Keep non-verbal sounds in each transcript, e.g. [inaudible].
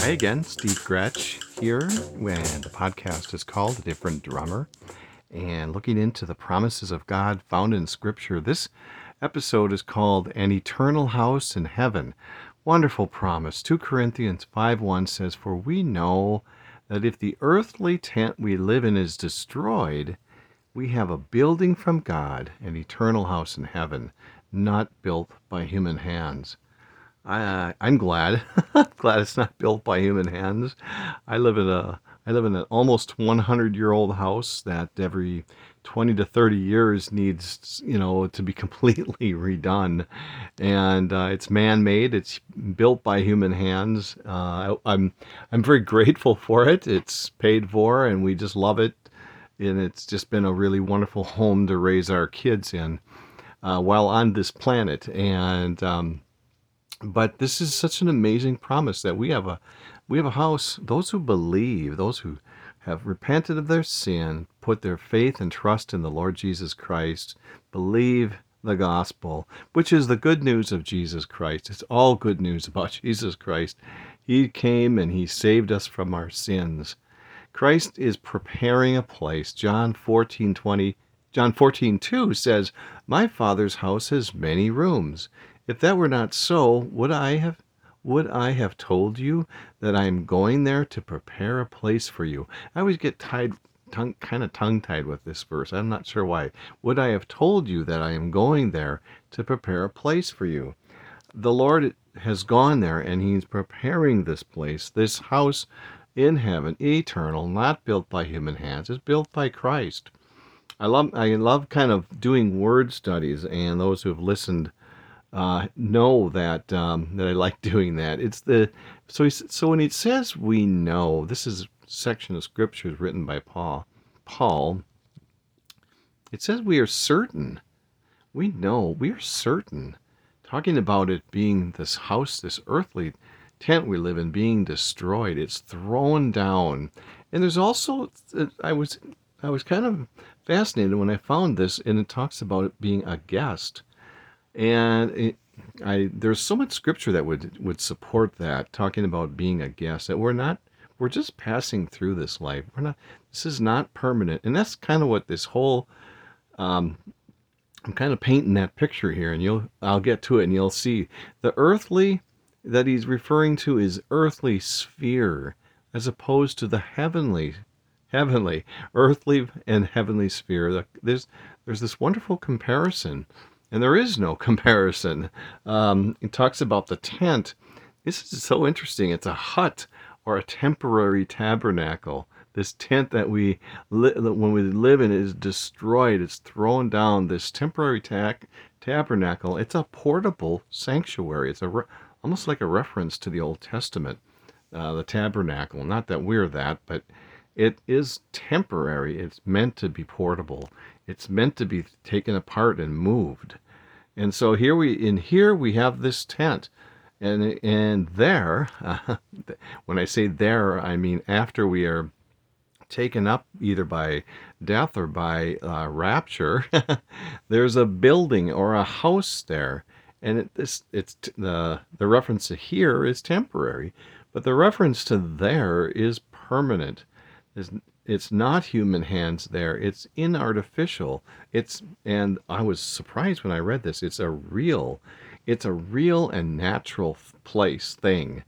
Hi again, Steve Gretsch here, and the podcast is called A Different Drummer, and looking into the promises of God found in Scripture. This episode is called An Eternal House in Heaven. Wonderful promise. 2 Corinthians 5 1 says, For we know that if the earthly tent we live in is destroyed, we have a building from God, an eternal house in heaven, not built by human hands. I, uh, I'm glad. [laughs] glad it's not built by human hands. I live in a I live in an almost 100 year old house that every 20 to 30 years needs you know to be [laughs] completely redone, and uh, it's man made. It's built by human hands. Uh, I, I'm I'm very grateful for it. It's paid for, and we just love it. And it's just been a really wonderful home to raise our kids in uh, while on this planet. And um, but this is such an amazing promise that we have a we have a house. Those who believe those who have repented of their sin put their faith and trust in the lord jesus christ believe the gospel which is the good news of jesus christ. It's all good news about [laughs] jesus christ. He came and he saved us from our sins. Christ is preparing a place. John 14 20 john 14 2 says my father's house has many rooms if that were not so, would I have would I have told you that I am going there to prepare a place for you? I always get tied tongue, kind of tongue tied with this verse. I'm not sure why. Would I have told you that I am going there to prepare a place for you? The Lord has gone there and he's preparing this place, this house in heaven, eternal, not built by human hands, it's built by Christ. I love I love kind of doing word studies and those who have listened uh, know that um, that I like [laughs] doing that. It's the so he, so when it says we know, this is a section of scriptures written by Paul. Paul. It says we are certain. We know we are certain. Talking about it being this house, this earthly tent we live in, being destroyed. It's thrown down, and there's also I was I was kind of fascinated when I found this, and it talks about it being a guest and it, I there's so much scripture that would would support that, talking about being a guest. That we're not we're just passing through this life. We're not. This is not permanent, and that's kind of what this whole. Um, I'm kind of painting that picture here, and you'll I'll get to it, and you'll see the earthly that he's referring to is earthly sphere, as opposed to the heavenly, heavenly, earthly and heavenly sphere. There's there's this wonderful comparison and there is no [laughs] comparison. Um, it talks about the tent. This is so interesting. It's a hut or a temporary tabernacle. This tent that we li- when we live in is destroyed. It's thrown down. This temporary ta- tabernacle. It's a portable sanctuary. It's a re- almost like a reference to the Old Testament, uh, the tabernacle. Not that we're that, but it is temporary. It's meant to be portable. It's meant to be taken apart and moved. And so here we in here we have this tent. And and there uh, [laughs] when I say there I mean after we are taken up either by death or by uh, rapture, [laughs] there's a building or a house there, and it, this it's the the reference to here is temporary, but the reference to there is permanent. It's not human hands there. It's inartificial. It's and I was surprised when I read this. It's a real, it's a real and natural place thing.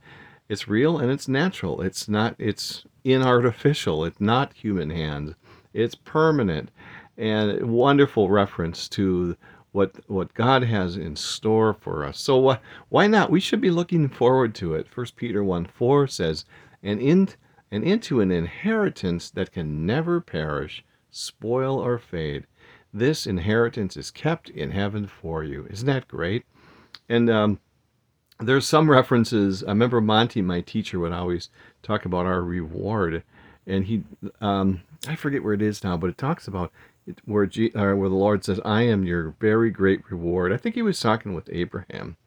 It's real and it's natural. It's not. It's inartificial. It's not human hands. It's permanent, and wonderful reference to what what God has in store for us. So why why not? We should be looking forward to it. First Peter one four says, and in and into an inheritance that can never perish, spoil, or fade. This inheritance is kept in heaven for you. Isn't that great? And um, there's some references. I remember Monty, my teacher, would always talk about our reward, and he, um, I forget where it is now, but it talks about where G, uh, where the Lord says, "I am your very great reward." I think he was talking with Abraham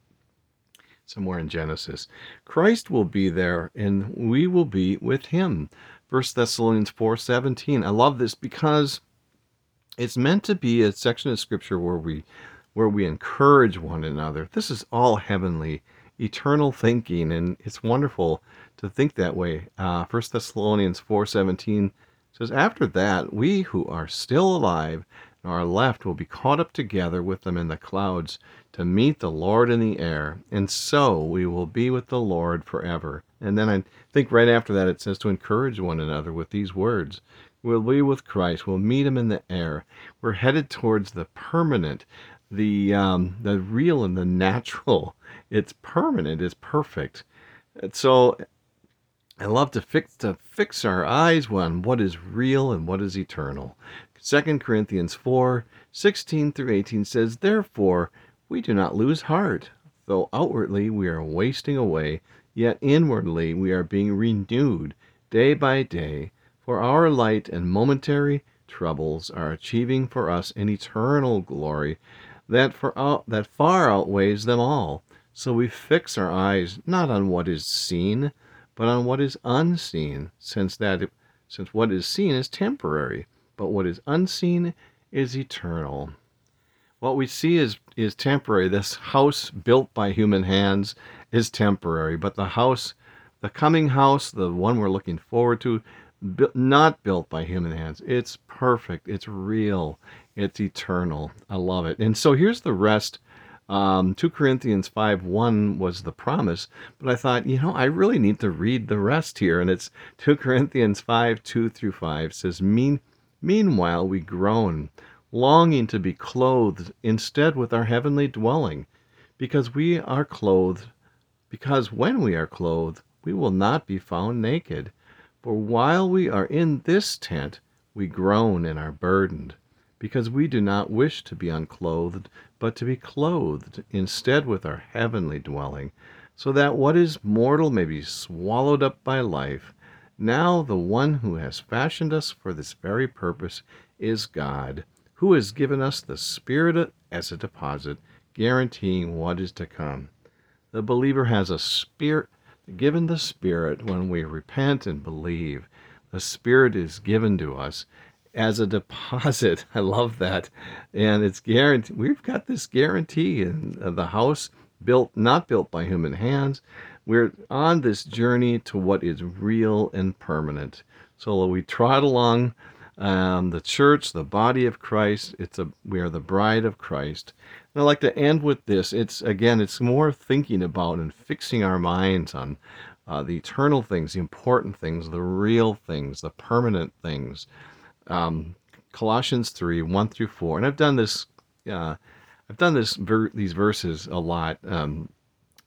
somewhere in Genesis. Christ will be there and we will be with him. 1 Thessalonians 4:17. I love this because it's meant to be a section of scripture where we where we encourage one another. This is all heavenly eternal thinking, and it's wonderful to think that way. Uh, 1 Thessalonians 4:17 says, "After that, we who are still alive and are left will be caught up together with them in the clouds to meet the Lord in the air, and so we will be with the Lord forever." And then I think right after that it says to encourage one another with these words. We'll be with Christ. We'll meet him in the air. We're headed towards the permanent, the um, the real and the natural. It's permanent. It's perfect. And so I love to fix to fix our eyes on what is real and what is eternal. 2 Corinthians 4, 16 through 18 says, Therefore we do not lose heart, though outwardly we are wasting away, yet inwardly we are being renewed day by day, for our light and momentary troubles are achieving for us an eternal glory that for out, that far outweighs them all. So we fix our eyes not on what is seen, but on what is unseen, since that since what is seen is temporary, but what is unseen is eternal. What we see is is temporary. This house built by human hands is temporary, but the house, the coming house, the one we're looking forward to, not built by human hands. It's perfect. It's real. It's eternal. I love it. And so here's the rest. Um, 2 Corinthians 5 1 was the promise, but I thought, you know, I really need to read the rest here. And it's 2 Corinthians 5 2 through 5 says, mean, Meanwhile, we groan, longing to be clothed instead with our heavenly dwelling, because we are clothed, because when we are clothed, we will not be found naked. For while we are in this tent, we groan and are burdened, because we do not wish to be unclothed, but to be clothed instead with our heavenly dwelling, so that what is mortal may be swallowed up by life. Now the one who has fashioned us for this very purpose is God, who has given us the Spirit as a deposit, guaranteeing what is to come. The believer has a spirit given the Spirit when we repent and believe. The Spirit is given to us as a deposit. [laughs] I love that. And it's guaranteed. We've got this guarantee in uh, the house built, not built by human hands. We're on this journey to what is real and permanent. So we trot along um, the church, the body of Christ. It's a we are the bride of Christ. And I'd like to end with this. It's again, it's more thinking about and fixing our minds on uh, the eternal things, the important things, the real things, the permanent things. Um, Colossians three one through four, and I've done this. Uh, I've done this ver- these verses a lot. Um,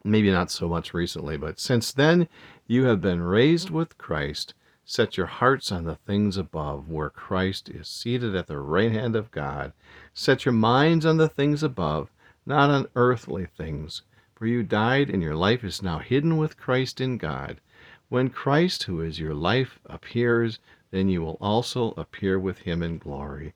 maybe not so much recently, but since then you have been raised with Christ. Set your hearts on the things above, where Christ is seated at the right hand of God. Set your minds on the things above, not on earthly things. For you died, and your life is now hidden with Christ in God. When Christ, who is your life, appears, then you will also appear with him in glory.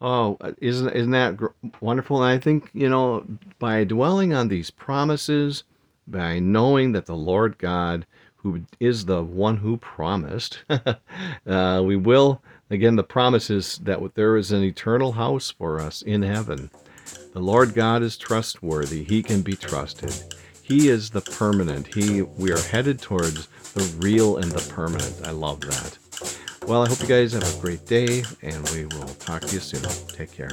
Oh, isn't isn't that wonderful? And I think you know by dwelling on these promises, by knowing that the Lord God who is the one who promised. [laughs] uh, we will, again, the promise is that there is an eternal house for us in heaven. The Lord God is trustworthy, He can be trusted. He is the permanent. He we are headed towards the real and the permanent. I love that. Well, I hope you guys have a great day and we will talk to you soon. Take care.